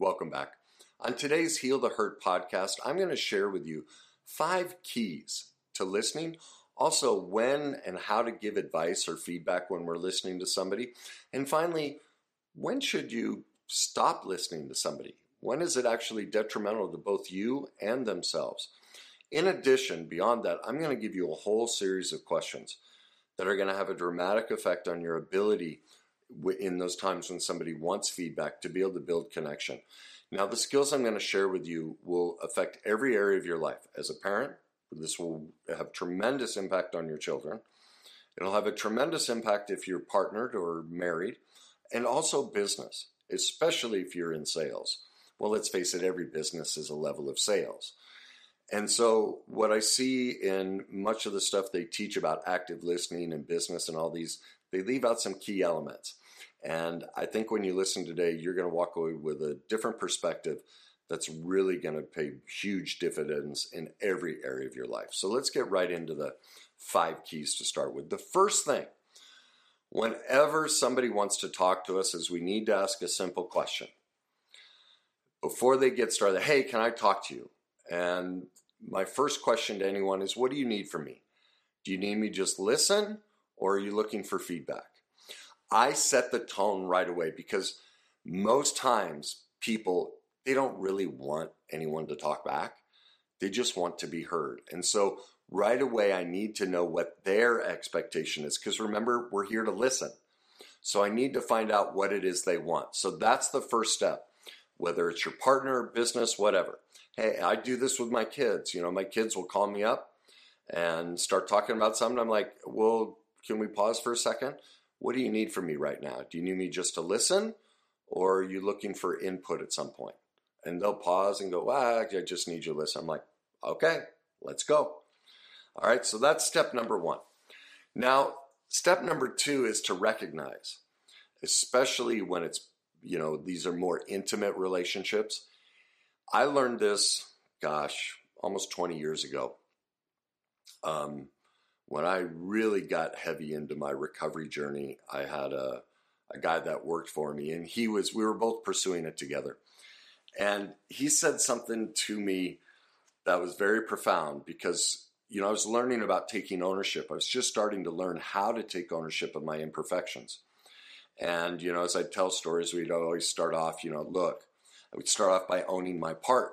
Welcome back. On today's Heal the Hurt podcast, I'm going to share with you five keys to listening, also when and how to give advice or feedback when we're listening to somebody, and finally, when should you stop listening to somebody? When is it actually detrimental to both you and themselves? In addition, beyond that, I'm going to give you a whole series of questions that are going to have a dramatic effect on your ability in those times when somebody wants feedback to be able to build connection. Now, the skills I'm going to share with you will affect every area of your life. As a parent, this will have tremendous impact on your children. It'll have a tremendous impact if you're partnered or married, and also business, especially if you're in sales. Well, let's face it, every business is a level of sales. And so, what I see in much of the stuff they teach about active listening and business and all these, they leave out some key elements. And I think when you listen today, you're going to walk away with a different perspective that's really going to pay huge dividends in every area of your life. So let's get right into the five keys to start with. The first thing, whenever somebody wants to talk to us, is we need to ask a simple question. Before they get started, hey, can I talk to you? And my first question to anyone is, what do you need from me? Do you need me just listen or are you looking for feedback? I set the tone right away because most times people they don't really want anyone to talk back. They just want to be heard. And so right away I need to know what their expectation is because remember we're here to listen. So I need to find out what it is they want. So that's the first step. Whether it's your partner, business, whatever. Hey, I do this with my kids. You know, my kids will call me up and start talking about something. I'm like, well, can we pause for a second? What do you need from me right now? Do you need me just to listen or are you looking for input at some point? And they'll pause and go, ah, I just need you to listen. I'm like, okay, let's go. All right, so that's step number one. Now, step number two is to recognize, especially when it's, you know, these are more intimate relationships. I learned this, gosh, almost 20 years ago. Um, when I really got heavy into my recovery journey, I had a, a guy that worked for me, and he was, we were both pursuing it together. And he said something to me that was very profound because, you know, I was learning about taking ownership. I was just starting to learn how to take ownership of my imperfections. And, you know, as I tell stories, we'd always start off, you know, look, I would start off by owning my part.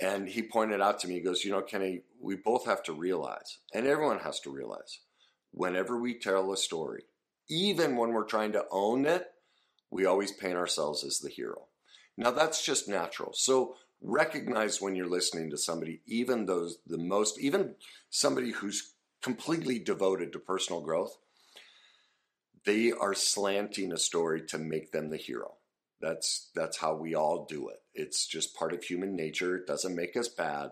And he pointed out to me, he goes, You know, Kenny, we both have to realize, and everyone has to realize, whenever we tell a story, even when we're trying to own it, we always paint ourselves as the hero. Now, that's just natural. So, recognize when you're listening to somebody, even those, the most, even somebody who's completely devoted to personal growth, they are slanting a story to make them the hero. That's that's how we all do it. It's just part of human nature. It doesn't make us bad,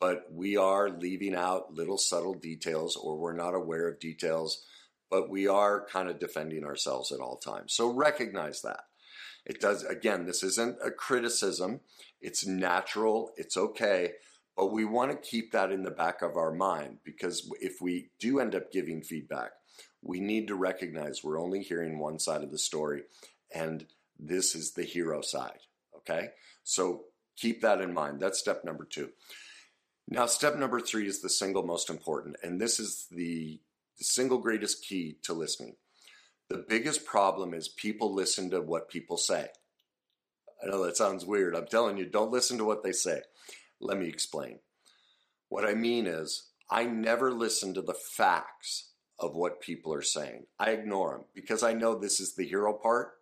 but we are leaving out little subtle details or we're not aware of details, but we are kind of defending ourselves at all times. So recognize that. It does again, this isn't a criticism. It's natural, it's okay, but we want to keep that in the back of our mind because if we do end up giving feedback, we need to recognize we're only hearing one side of the story and this is the hero side. Okay. So keep that in mind. That's step number two. Now, step number three is the single most important, and this is the, single greatest key to listening. The biggest problem is people listen to what people say. I know that sounds weird. I'm telling you, don't listen to what they say. Let me explain. What I mean is, I never listen to the facts of what people are saying. I ignore them because I know this is the hero part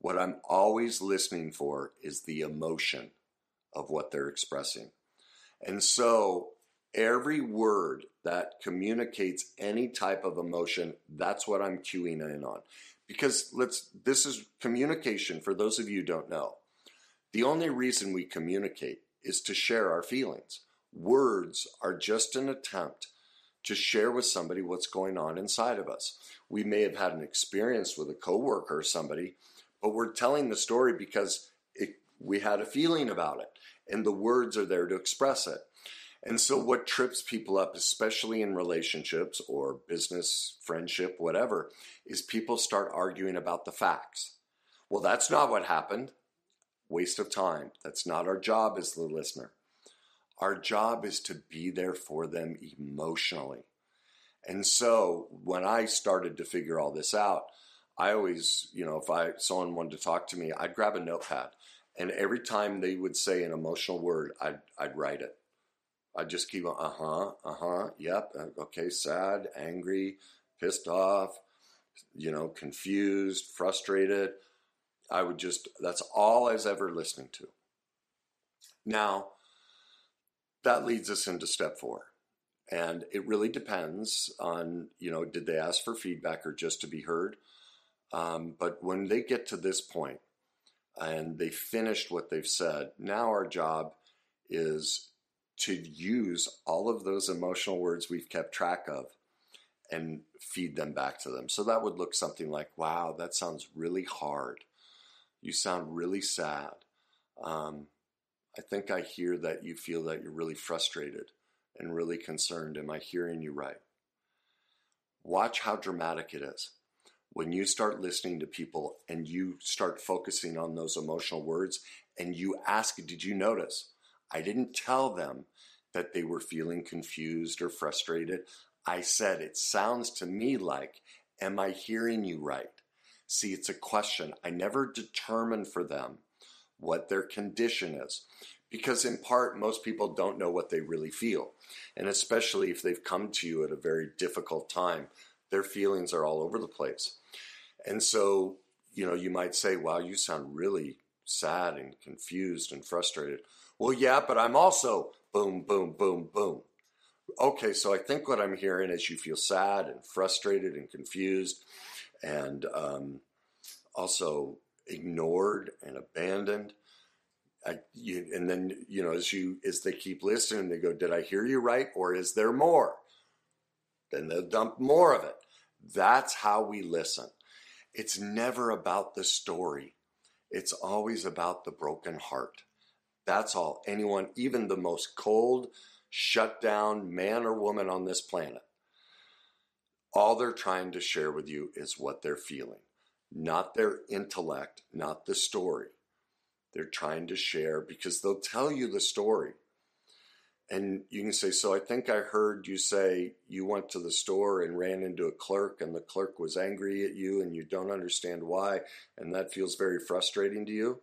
what I'm always listening for is the emotion of what they're expressing. And so every word that communicates any type of emotion, that's what I'm cueing in on. Because let's this is communication for those of you don't know. The only reason we communicate is to share our feelings. Words are just an attempt to share with somebody what's going on inside of us. We may have had an experience with a coworker or somebody but we're telling the story because it, we had a feeling about it, and the words are there to express it. And so, what trips people up, especially in relationships or business, friendship, whatever, is people start arguing about the facts. Well, that's not what happened. waste of time. That's not our job as the listener. Our job is to be there for them emotionally. And so when I started to figure all this out, I always, you know, if I someone wanted to talk to me, I'd grab a notepad, and every time they would say an emotional word, I'd I'd write it. I'd just keep on, uh huh, uh huh, yep, okay, sad, angry, pissed off, you know, confused, frustrated. I would just, that's all I was ever listening to. Now, that leads us into step four. And it really depends on, you know, did they ask for feedback or just to be heard? Um, but when they get to this point and they finished what they've said, now our job is to use all of those emotional words we've kept track of and feed them back to them. So that would look something like, wow, that sounds really hard. You sound really sad. Um, I think I hear that you feel that you're really frustrated and really concerned. Am I hearing you right? Watch how dramatic it is. When you start listening to people and you start focusing on those emotional words and you ask, Did you notice? I didn't tell them that they were feeling confused or frustrated. I said, It sounds to me like, Am I hearing you right? See, it's a question. I never determine for them what their condition is because in part most people don't know what they really feel and especially if they've come to you at a very difficult time their feelings are all over the place and so you know you might say wow you sound really sad and confused and frustrated. Well yeah but i'm also boom boom boom boom. Okay so i think what i'm hearing is you feel sad and frustrated and confused and um, also ignored and abandoned. I, you, and then you know as you as they keep listening they go did i hear you right or is there more? Then they'll dump more of it. That's how we listen it's never about the story. It's always about the broken heart. That's all. Anyone even the most cold shut down man or woman on this planet all they're trying to share with you is what they're feeling. Not their intellect not the story. They're trying to share because they'll tell you the story. And you can say, So I think I heard you say you went to the store and ran into a clerk, and the clerk was angry at you, and you don't understand why, and that feels very frustrating to you.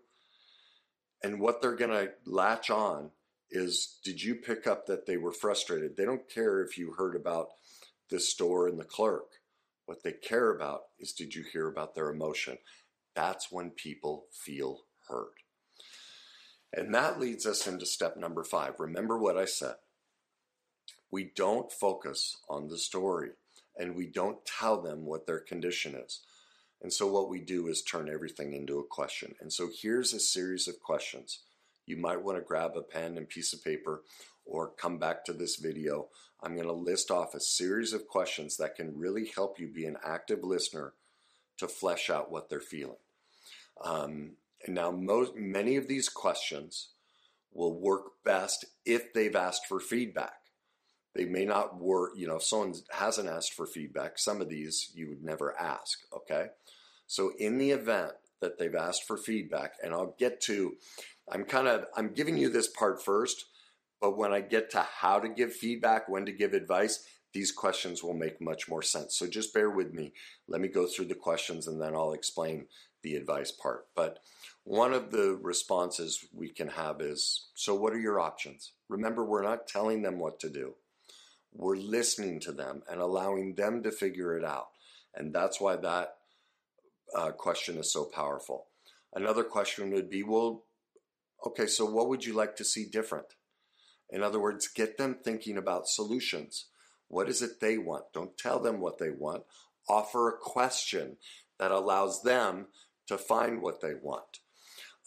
And what they're going to latch on is Did you pick up that they were frustrated? They don't care if you heard about the store and the clerk. What they care about is Did you hear about their emotion? That's when people feel hurt. And that leads us into step number five. Remember what I said. We don't focus on the story and we don't tell them what their condition is. And so what we do is turn everything into a question. And so here's a series of questions. You might want to grab a pen and piece of paper or come back to this video. I'm going to list off a series of questions that can really help you be an active listener to flesh out what they're feeling. Um, and now, most, many of these questions will work best if they've asked for feedback. They may not work, you know, if someone hasn't asked for feedback, some of these you would never ask, okay? So, in the event that they've asked for feedback, and I'll get to, I'm kind of, I'm giving you this part first, but when I get to how to give feedback, when to give advice, these questions will make much more sense. So just bear with me. Let me go through the questions and then I'll explain the advice part. But one of the responses we can have is So, what are your options? Remember, we're not telling them what to do, we're listening to them and allowing them to figure it out. And that's why that uh, question is so powerful. Another question would be Well, okay, so what would you like to see different? In other words, get them thinking about solutions. What is it they want? Don't tell them what they want. Offer a question that allows them to find what they want.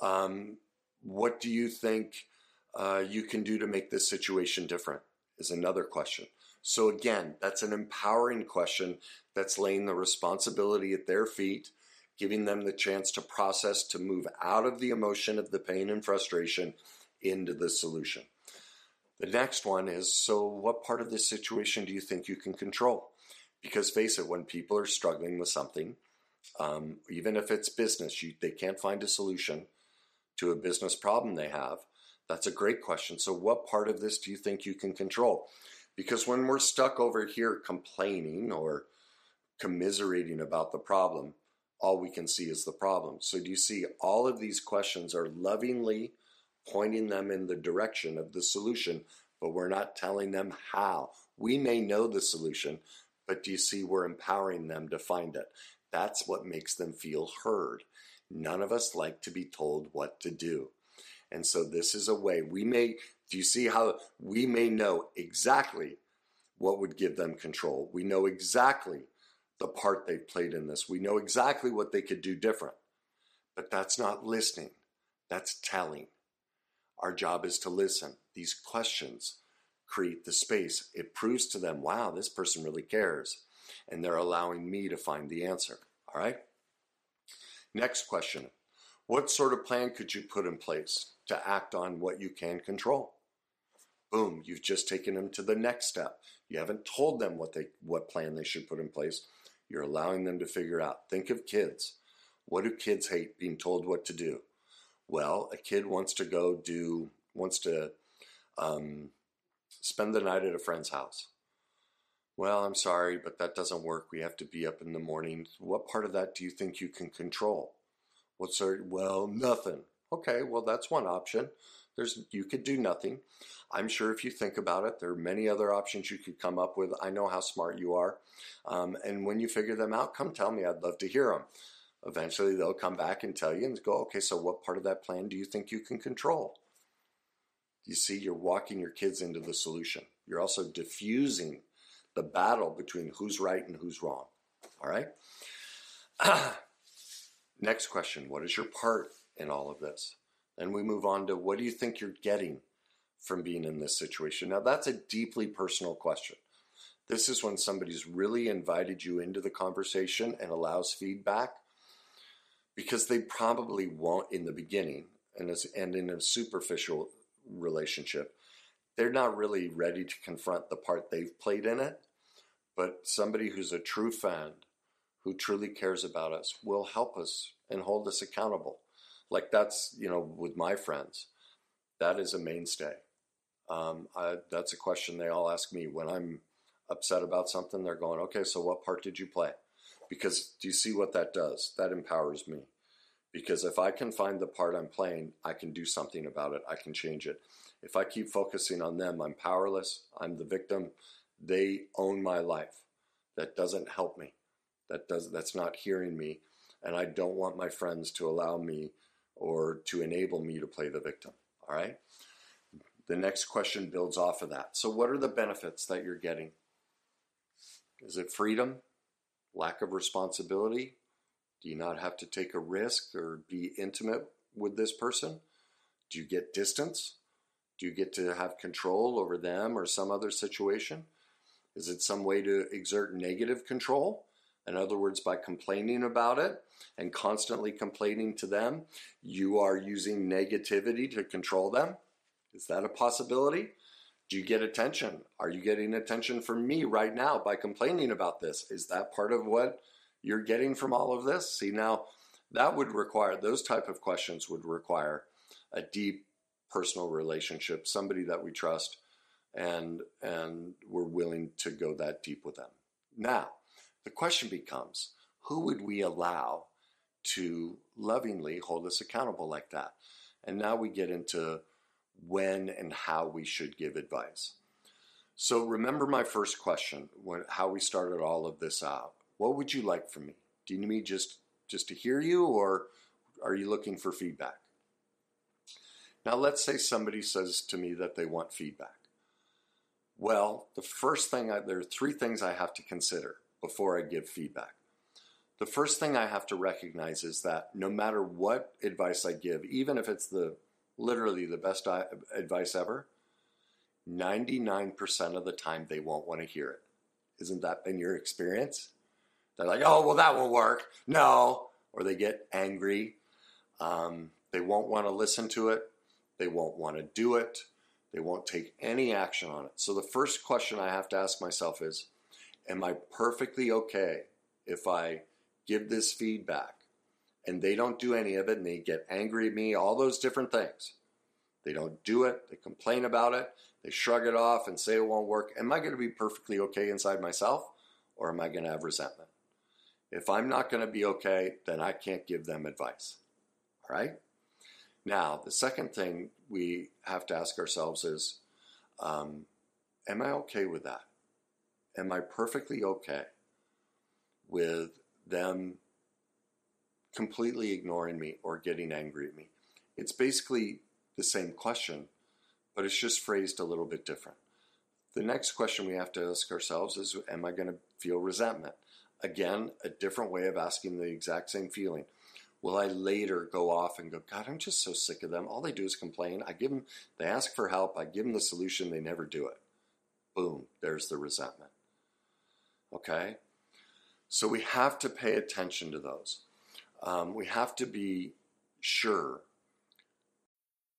Um, what do you think uh, you can do to make this situation different? Is another question. So, again, that's an empowering question that's laying the responsibility at their feet, giving them the chance to process, to move out of the emotion of the pain and frustration into the solution. The next one is so, what part of this situation do you think you can control? Because face it, when people are struggling with something, um, even if it's business, you, they can't find a solution to a business problem they have? That's a great question. So, what part of this do you think you can control? Because when we're stuck over here complaining or commiserating about the problem, all we can see is the problem. So, do you see all of these questions are lovingly pointing them in the direction of the solution, but we're not telling them how. We may know the solution, but do you see we're empowering them to find it? That's what makes them feel heard. None of us like to be told what to do. And so this is a way we may, do you see how we may know exactly what would give them control? We know exactly the part they've played in this. We know exactly what they could do different. But that's not listening, that's telling. Our job is to listen. These questions create the space. It proves to them, wow, this person really cares. And they're allowing me to find the answer. All right? Next question What sort of plan could you put in place to act on what you can control? Boom, you've just taken them to the next step. You haven't told them what they what plan they should put in place. You're allowing them to figure out. Think of kids. What do kids hate being told what to do? Well, a kid wants to go do, wants to um, spend the night at a friend's house. Well, I'm sorry, but that doesn't work. We have to be up in the morning. What part of that do you think you can control? What's our, well, nothing. Okay, well, that's one option. There's, you could do nothing. I'm sure if you think about it, there are many other options you could come up with. I know how smart you are. Um, and when you figure them out, come tell me. I'd love to hear them. Eventually, they'll come back and tell you and go, okay, so what part of that plan do you think you can control? You see, you're walking your kids into the solution. You're also diffusing the battle between who's right and who's wrong. All right? Next question What is your part in all of this? Then we move on to what do you think you're getting from being in this situation? Now, that's a deeply personal question. This is when somebody's really invited you into the conversation and allows feedback because they probably won't in the beginning and, as, and in a superficial relationship they're not really ready to confront the part they've played in it but somebody who's a true friend who truly cares about us will help us and hold us accountable like that's you know with my friends that is a mainstay um, I, that's a question they all ask me when i'm upset about something they're going okay so what part did you play because do you see what that does? That empowers me. Because if I can find the part I'm playing, I can do something about it. I can change it. If I keep focusing on them, I'm powerless. I'm the victim. They own my life. That doesn't help me. That does that's not hearing me. And I don't want my friends to allow me or to enable me to play the victim. All right? The next question builds off of that. So what are the benefits that you're getting? Is it freedom? lack of responsibility? Do you not have to take a risk or be intimate with this person? Do you get distance? Do you get to have control over them or some other situation? Is it some way to exert negative control? In other words, by complaining about it and constantly complaining to them, you are using negativity to control them? Is that a possibility? Do you get attention? Are you getting attention from me right now by complaining about this? Is that part of what you're getting from all of this? See, now that would require, those type of questions would require a deep personal relationship, somebody that we trust and, and we're willing to go that deep with them. Now, the question becomes, who would we allow to lovingly hold us accountable like that? And now we get into when and how we should give advice. So remember my first question, when, how we started all of this out. What would you like from me? Do you need me just just to hear you, or are you looking for feedback? Now, let's say somebody says to me that they want feedback. Well, the first thing I, there are three things I have to consider before I give feedback. The first thing I have to recognize is that no matter what advice I give, even if it's the literally the best advice ever, 99% of the time they won't want to hear it. Isn't that been your experience? They're like, oh, well, that won't work. No. Or they get angry. Um, they won't want to listen to it. They won't want to do it. They won't take any action on it. So the first question I have to ask myself is Am I perfectly okay if I give this feedback and they don't do any of it and they get angry at me, all those different things. They don't do it, they complain about it, they shrug it off and say it won't work. Am I going to be perfectly okay inside myself or am I going to have resentment? If I'm not going to be okay, then I can't give them advice. All right? Now, the second thing we have to ask ourselves is um, Am I okay with that? Am I perfectly okay with them completely ignoring me or getting angry at me? It's basically the same question, but it's just phrased a little bit different. The next question we have to ask ourselves is Am I going to feel resentment? Again, a different way of asking the exact same feeling. Will I later go off and go, God, I'm just so sick of them. All they do is complain. I give them, they ask for help. I give them the solution. They never do it. Boom, there's the resentment. Okay? So we have to pay attention to those. Um, we have to be sure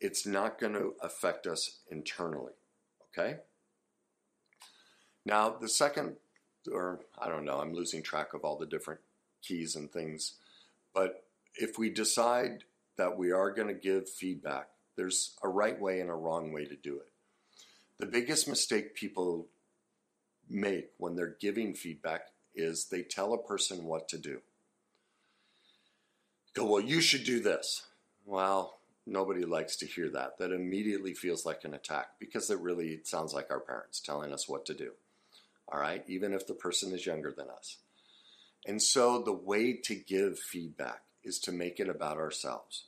it's not going to affect us internally. Okay? Now, the second, or I don't know, I'm losing track of all the different keys and things, but if we decide that we are going to give feedback, there's a right way and a wrong way to do it. The biggest mistake people make when they're giving feedback is they tell a person what to do. Go, well, you should do this. Well, nobody likes to hear that. That immediately feels like an attack because it really sounds like our parents telling us what to do. All right, even if the person is younger than us. And so the way to give feedback is to make it about ourselves.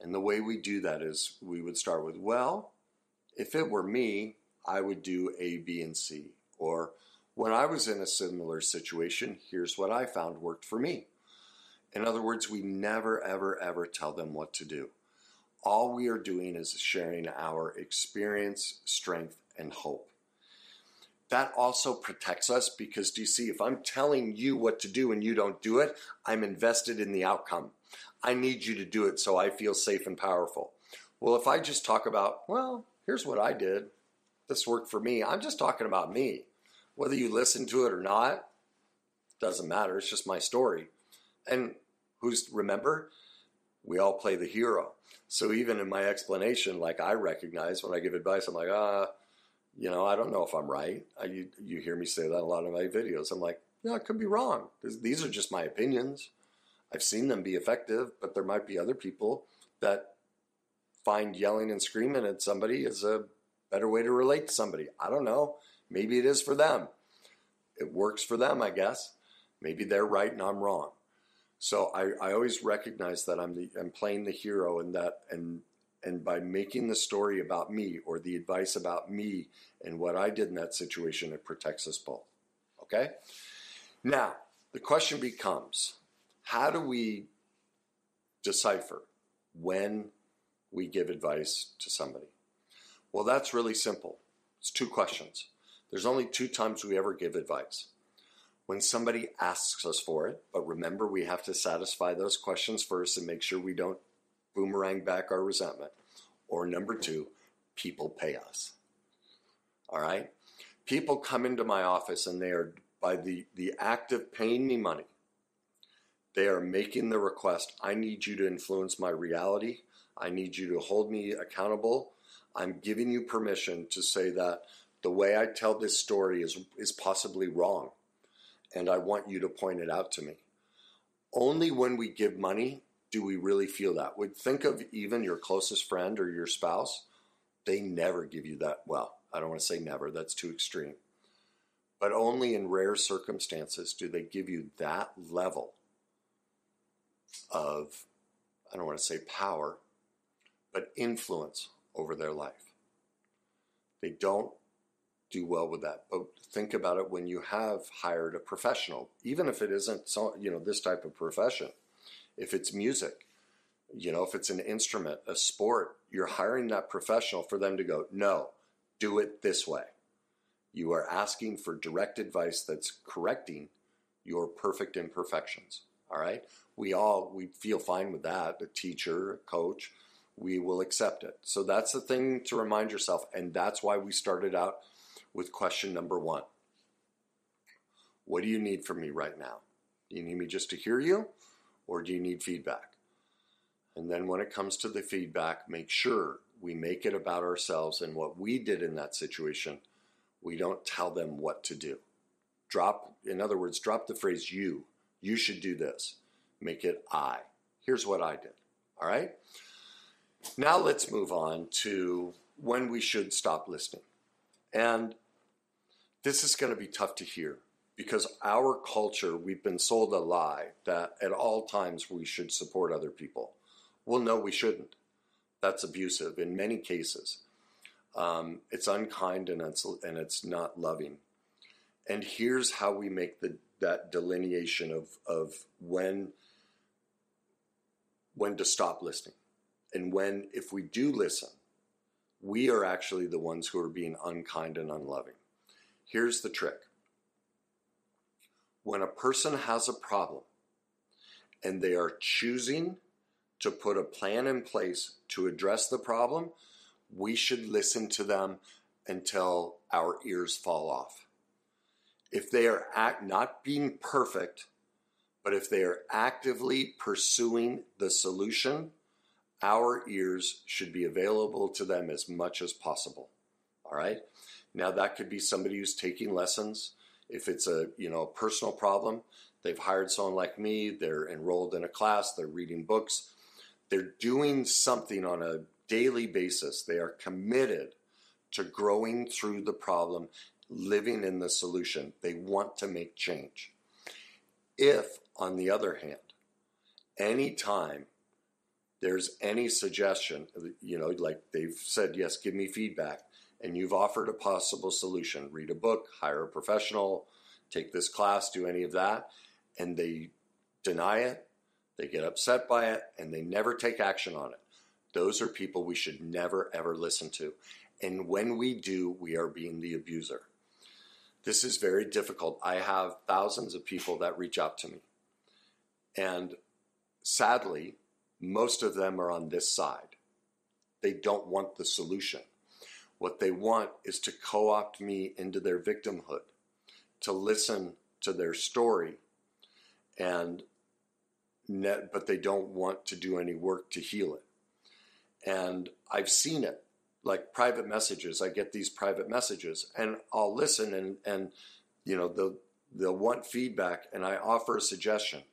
And the way we do that is we would start with, well, if it were me, I would do A, B, and C. Or when I was in a similar situation, here's what I found worked for me. In other words, we never, ever, ever tell them what to do all we are doing is sharing our experience, strength, and hope. That also protects us because do you see, if I'm telling you what to do and you don't do it, I'm invested in the outcome. I need you to do it so I feel safe and powerful. Well, if I just talk about, well, here's what I did, this worked for me, I'm just talking about me. Whether you listen to it or not, doesn't matter. It's just my story. And who's, remember, we all play the hero. So even in my explanation, like I recognize when I give advice, I'm like, ah, you know, I don't know if I'm right. I, you, you hear me say that a lot in my videos. I'm like, yeah, I could be wrong. These are just my opinions. I've seen them be effective, but there might be other people that find yelling and screaming at somebody is a better way to relate to somebody. I don't know. Maybe it is for them. It works for them, I guess. Maybe they're right and I'm wrong. So I, I always recognize that I'm the I'm playing the hero and that and and by making the story about me or the advice about me and what I did in that situation, it protects us both. Okay? Now, the question becomes how do we decipher when we give advice to somebody? Well, that's really simple. It's two questions. There's only two times we ever give advice when somebody asks us for it. But remember, we have to satisfy those questions first and make sure we don't boomerang back our resentment. Or number two, people pay us. All right? People come into my office and they are, by the, the act of paying me money, they are making the request I need you to influence my reality. I need you to hold me accountable. I'm giving you permission to say that the way I tell this story is, is possibly wrong and I want you to point it out to me. Only when we give money do we really feel that? Would think of even your closest friend or your spouse, they never give you that. Well, I don't want to say never, that's too extreme. But only in rare circumstances do they give you that level of, I don't want to say power, but influence over their life. They don't do well with that. But think about it when you have hired a professional, even if it isn't so, you know this type of profession. If it's music, you know, if it's an instrument, a sport, you're hiring that professional for them to go, "No, do it this way." You are asking for direct advice that's correcting your perfect imperfections. All right? We all we feel fine with that, a teacher, a coach, we will accept it. So that's the thing to remind yourself and that's why we started out with question number one What do you need from me right now? Do you need me just to hear you, or do you need feedback? And then when it comes to the feedback, make sure we make it about ourselves and what we did in that situation. We don't tell them what to do. Drop, in other words, drop the phrase you. You should do this. Make it I. Here's what I did. All right? Now let's move on to when we should stop listening. And this is going to be tough to hear because our culture, we've been sold a lie that at all times we should support other people. Well, no, we shouldn't. That's abusive in many cases. Um, it's unkind and it's, and it's not loving. And here's how we make the, that delineation of, of when, when to stop listening. And when, if we do listen, we are actually the ones who are being unkind and unloving. Here's the trick when a person has a problem and they are choosing to put a plan in place to address the problem, we should listen to them until our ears fall off. If they are not being perfect, but if they are actively pursuing the solution, our ears should be available to them as much as possible. All right? Now that could be somebody who's taking lessons. If it's a you know personal problem, they've hired someone like me. They're enrolled in a class. They're reading books. They're doing something on a daily basis. They are committed to growing through the problem, living in the solution. They want to make change. If, on the other hand, any time there's any suggestion, you know, like they've said, yes, give me feedback, and you've offered a possible solution, read a book, hire a professional, take this class, do any of that, and they deny it, they get upset by it, and they never take action on it. Those are people we should never ever listen to. And when we do, we are being the abuser. This is very difficult. I have thousands of people that reach out to me. And sadly, most of them are on this side. They don't want the solution. What they want is to co opt me into their victimhood, to listen to their story, and net, but they don't want to do any work to heal it. And I've seen it, like private messages. I get these private messages, and I'll listen, and and you know they'll they'll want feedback, and I offer a suggestion.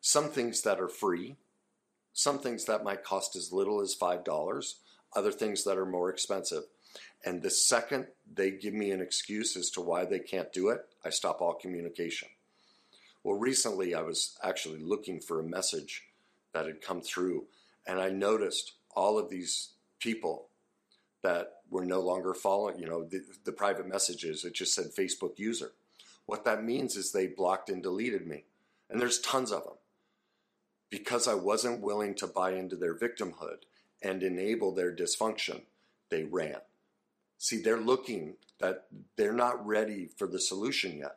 Some things that are free, some things that might cost as little as five dollars, other things that are more expensive. And the second they give me an excuse as to why they can't do it, I stop all communication. Well, recently I was actually looking for a message that had come through, and I noticed all of these people that were no longer following, you know, the, the private messages. It just said Facebook user. What that means is they blocked and deleted me. And there's tons of them. Because I wasn't willing to buy into their victimhood and enable their dysfunction, they ran. See, they're looking that they're not ready for the solution yet.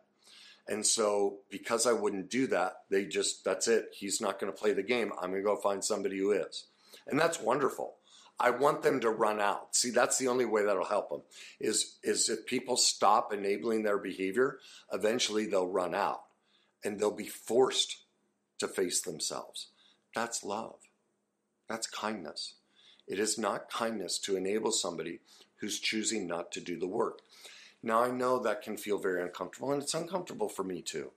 And so, because I wouldn't do that, they just, that's it. He's not going to play the game. I'm going to go find somebody who is. And that's wonderful. I want them to run out. See, that's the only way that'll help them is, is if people stop enabling their behavior, eventually they'll run out and they'll be forced to face themselves. That's love. That's kindness. It is not kindness to enable somebody who's choosing not to do the work. Now, I know that can feel very uncomfortable, and it's uncomfortable for me too.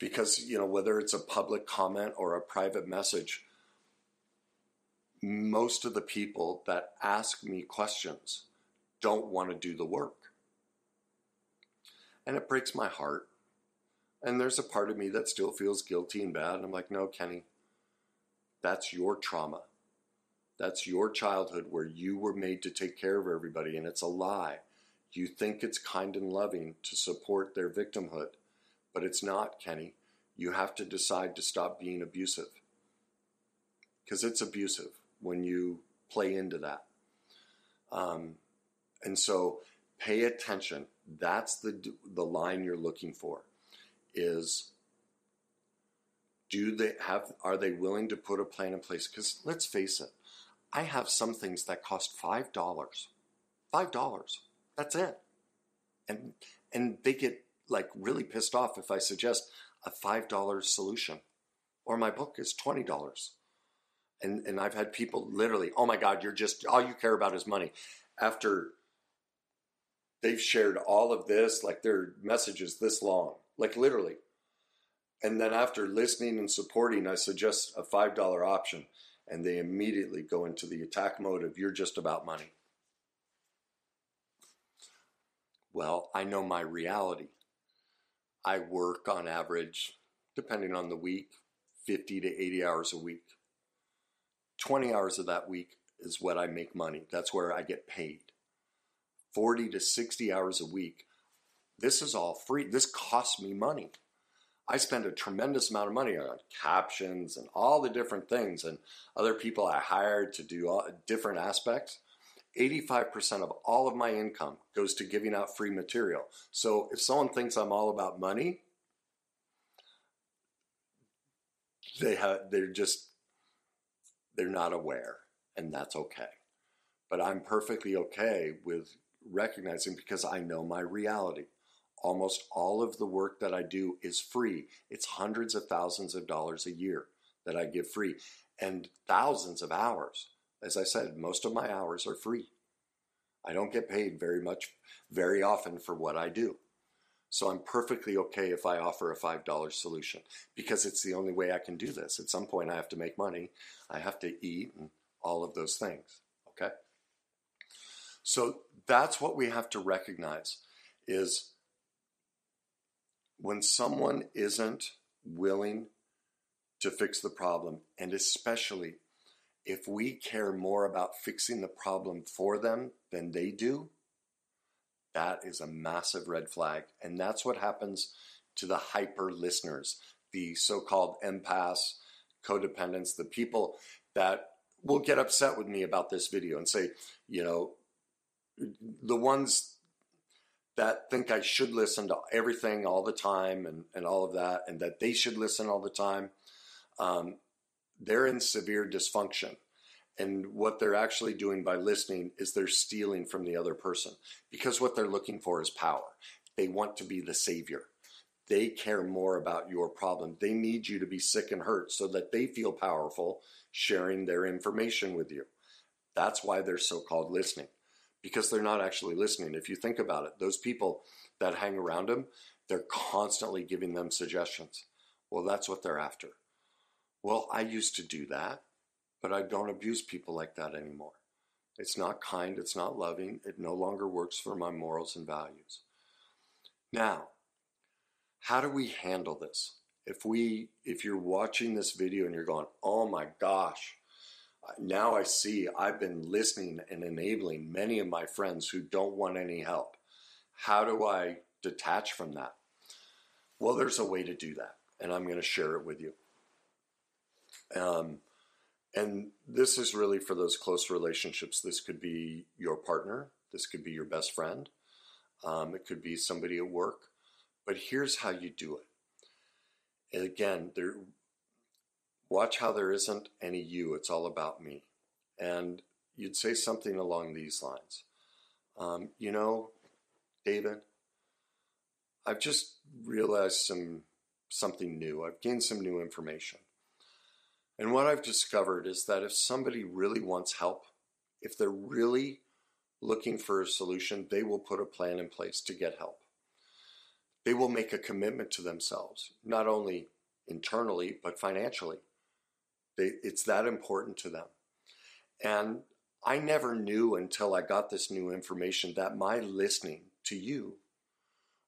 Because, you know, whether it's a public comment or a private message, most of the people that ask me questions don't want to do the work. And it breaks my heart. And there's a part of me that still feels guilty and bad. And I'm like, no, Kenny, that's your trauma. That's your childhood where you were made to take care of everybody, and it's a lie. You think it's kind and loving to support their victimhood, but it's not, Kenny. You have to decide to stop being abusive. Because it's abusive when you play into that. Um, and so pay attention. That's the, the line you're looking for is do they have are they willing to put a plan in place because let's face it i have some things that cost five dollars. Five dollars. That's it. And and they get like really pissed off if i suggest a five dollar solution. Or my book is twenty dollars. And and i've had people literally oh my god you're just all you care about is money. After they've shared all of this like their messages this long. Like literally. And then after listening and supporting, I suggest a $5 option. And they immediately go into the attack mode of you're just about money. Well, I know my reality. I work on average, depending on the week, 50 to 80 hours a week. 20 hours of that week is what I make money. That's where I get paid. 40 to 60 hours a week. This is all free. This costs me money. I spend a tremendous amount of money on captions and all the different things, and other people I hired to do all, different aspects. 85% of all of my income goes to giving out free material. So if someone thinks I'm all about money, they have they're just they're not aware and that's okay. But I'm perfectly okay with recognizing because I know my reality. Almost all of the work that I do is free. It's hundreds of thousands of dollars a year that I give free and thousands of hours. As I said, most of my hours are free. I don't get paid very much, very often for what I do. So I'm perfectly okay if I offer a $5 solution because it's the only way I can do this. At some point, I have to make money, I have to eat, and all of those things. Okay? So that's what we have to recognize is when someone isn't willing to fix the problem, and especially if we care more about fixing the problem for them than they do, that is a massive red flag. And that's what happens to the hyper listeners, the so called empaths, codependents, the people that will get upset with me about this video and say, you know, the ones that think I should listen to everything all the time and, and all of that, and that they should listen all the time, um, they're in severe dysfunction. And what they're actually doing by listening is they're stealing from the other person because what they're looking for is power. They want to be the savior. They care more about your problem. They need you to be sick and hurt so that they feel powerful sharing their information with you. That's why they're so called listening because they're not actually listening. If you think about it, those people that hang around them, they're constantly giving them suggestions. Well, that's what they're after. Well, I used to do that, but I don't abuse people like that anymore. It's not kind, it's not loving, it no longer works for my morals and values. Now, how do we handle this? If we if you're watching this video and you're going, "Oh my gosh, now I see I've been listening and enabling many of my friends who don't want any help. How do I detach from that? Well, there's a way to do that, and I'm going to share it with you. Um, and this is really for those close relationships. This could be your partner, this could be your best friend, um, it could be somebody at work. But here's how you do it. And again, there watch how there isn't any you, it's all about me. And you'd say something along these lines. Um, you know, David, I've just realized some something new. I've gained some new information. And what I've discovered is that if somebody really wants help, if they're really looking for a solution, they will put a plan in place to get help. They will make a commitment to themselves, not only internally, but financially. They, it's that important to them. And I never knew until I got this new information that my listening to you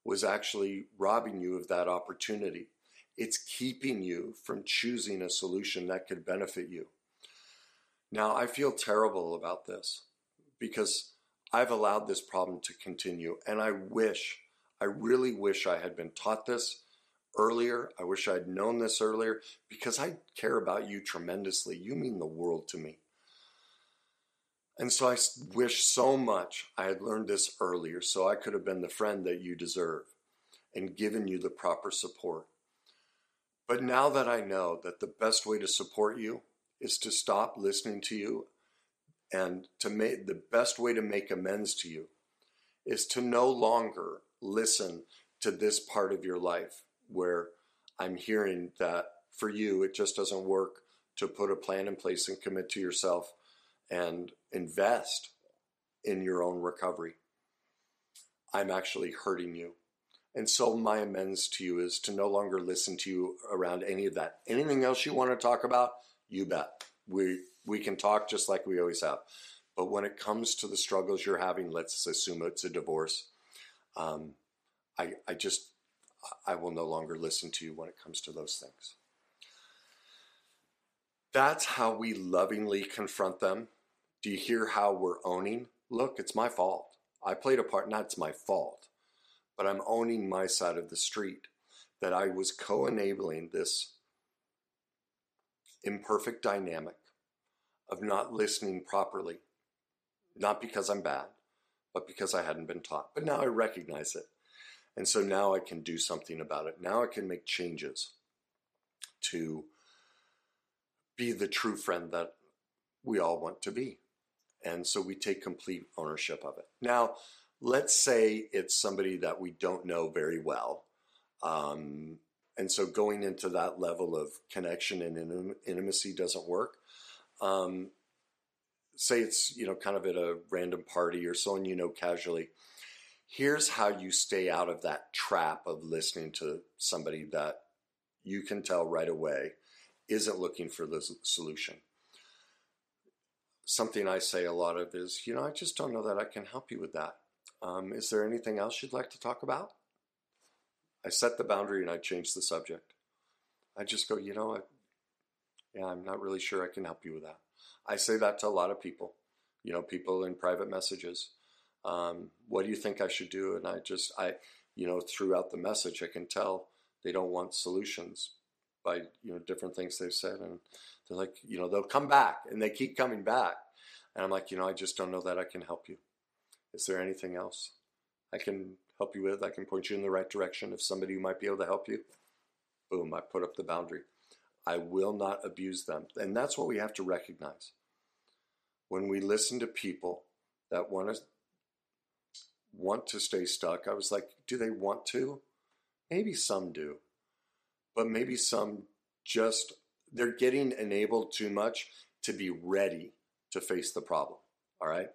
was actually robbing you of that opportunity. It's keeping you from choosing a solution that could benefit you. Now, I feel terrible about this because I've allowed this problem to continue, and I wish, I really wish I had been taught this earlier. I wish I'd known this earlier because I care about you tremendously. You mean the world to me. And so I wish so much I had learned this earlier so I could have been the friend that you deserve and given you the proper support. But now that I know that the best way to support you is to stop listening to you and to make the best way to make amends to you is to no longer listen to this part of your life where I'm hearing that for you it just doesn't work to put a plan in place and commit to yourself and invest in your own recovery. I'm actually hurting you. And so my amends to you is to no longer listen to you around any of that. Anything else you want to talk about, you bet. We we can talk just like we always have. But when it comes to the struggles you're having, let's assume it's a divorce. Um, I I just I will no longer listen to you when it comes to those things. That's how we lovingly confront them. Do you hear how we're owning? Look, it's my fault. I played a part, not it's my fault but I'm owning my side of the street. That I was co enabling this imperfect dynamic of not listening properly. Not because I'm bad, but because I hadn't been taught. But now I recognize it. And so now I can do something about it. Now I can make changes to be the true friend that we all want to be. And so we take complete ownership of it. Now, let's say it's somebody that we don't know very well. Um, and so going into that level of connection and intimacy doesn't work. Um, say it's, you know, kind of at a random party or someone you know casually. Here's how you stay out of that trap of listening to somebody that you can tell right away isn't looking for the solution. Something I say a lot of is, you know, I just don't know that I can help you with that. Um, is there anything else you'd like to talk about? I set the boundary and I change the subject. I just go, you know, I, yeah, I'm not really sure I can help you with that. I say that to a lot of people, you know, people in private messages. Um, what do you think I should do? And I just, I, you know, throughout the message, I can tell they don't want solutions by, you know, different things they've said. And they're like, you know, they'll come back and they keep coming back. And I'm like, you know, I just don't know that I can help you. Is there anything else I can help you with? I can point you in the right direction of somebody who might be able to help you. Boom, I put up the boundary. I will not abuse them. And that's what we have to recognize. When we listen to people that want to want to stay stuck, I was like, do they want to? Maybe some do. But maybe some just they're getting enabled too much to be ready to face the problem. All right?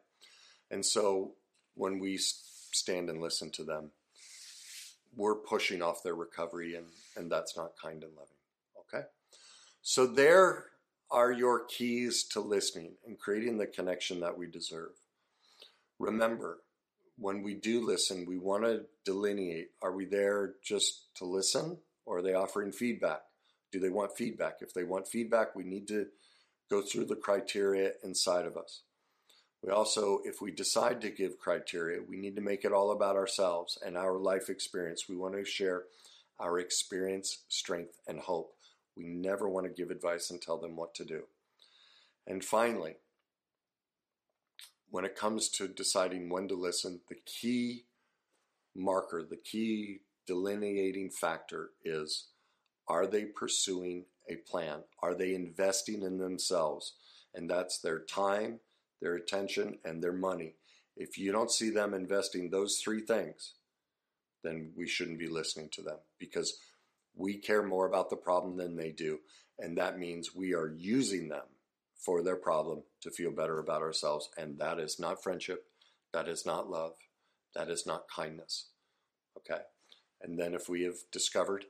And so when we stand and listen to them, we're pushing off their recovery, and, and that's not kind and loving. Okay? So, there are your keys to listening and creating the connection that we deserve. Remember, when we do listen, we want to delineate are we there just to listen or are they offering feedback? Do they want feedback? If they want feedback, we need to go through the criteria inside of us. We also, if we decide to give criteria, we need to make it all about ourselves and our life experience. We want to share our experience, strength, and hope. We never want to give advice and tell them what to do. And finally, when it comes to deciding when to listen, the key marker, the key delineating factor is are they pursuing a plan? Are they investing in themselves? And that's their time, their attention, and their money. If you don't see them investing those three things, then we shouldn't be listening to them because we care more about the problem than they do. And that means we are using them for their problem to feel better about ourselves. And that is not friendship. That is not love. That is not kindness. Okay? And then if we have discovered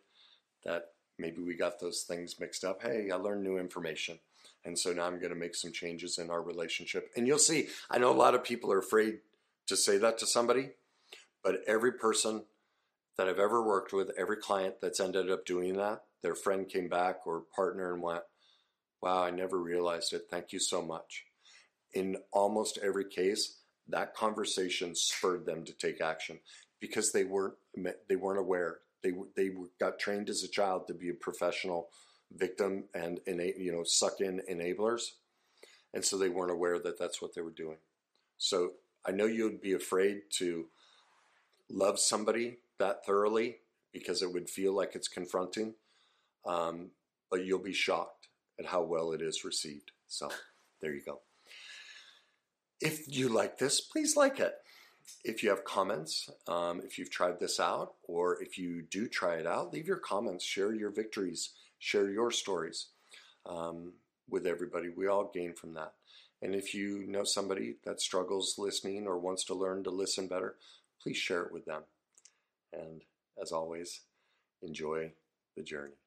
that maybe we got those things mixed up, hey, I learned new information. And so now I'm going to make some changes in our relationship. And you'll see, I know a lot of people are afraid to say that to somebody, but every person that I've ever worked with, every client that's ended up doing that, their friend came back or partner and went, Wow, I never realized it. Thank you so much. In almost every case, that conversation spurred them to take action because they weren't they weren't aware. They they got trained as a child to be a professional victim and you know suck in enablers, and so they weren't aware that that's what they were doing. So I know you would be afraid to love somebody that thoroughly because it would feel like it's confronting, um, but you'll be shocked how well it is received. So there you go. If you like this, please like it. If you have comments, um, if you've tried this out, or if you do try it out, leave your comments, share your victories, share your stories um, with everybody. We all gain from that. And if you know somebody that struggles listening or wants to learn to listen better, please share it with them. And as always, enjoy the journey.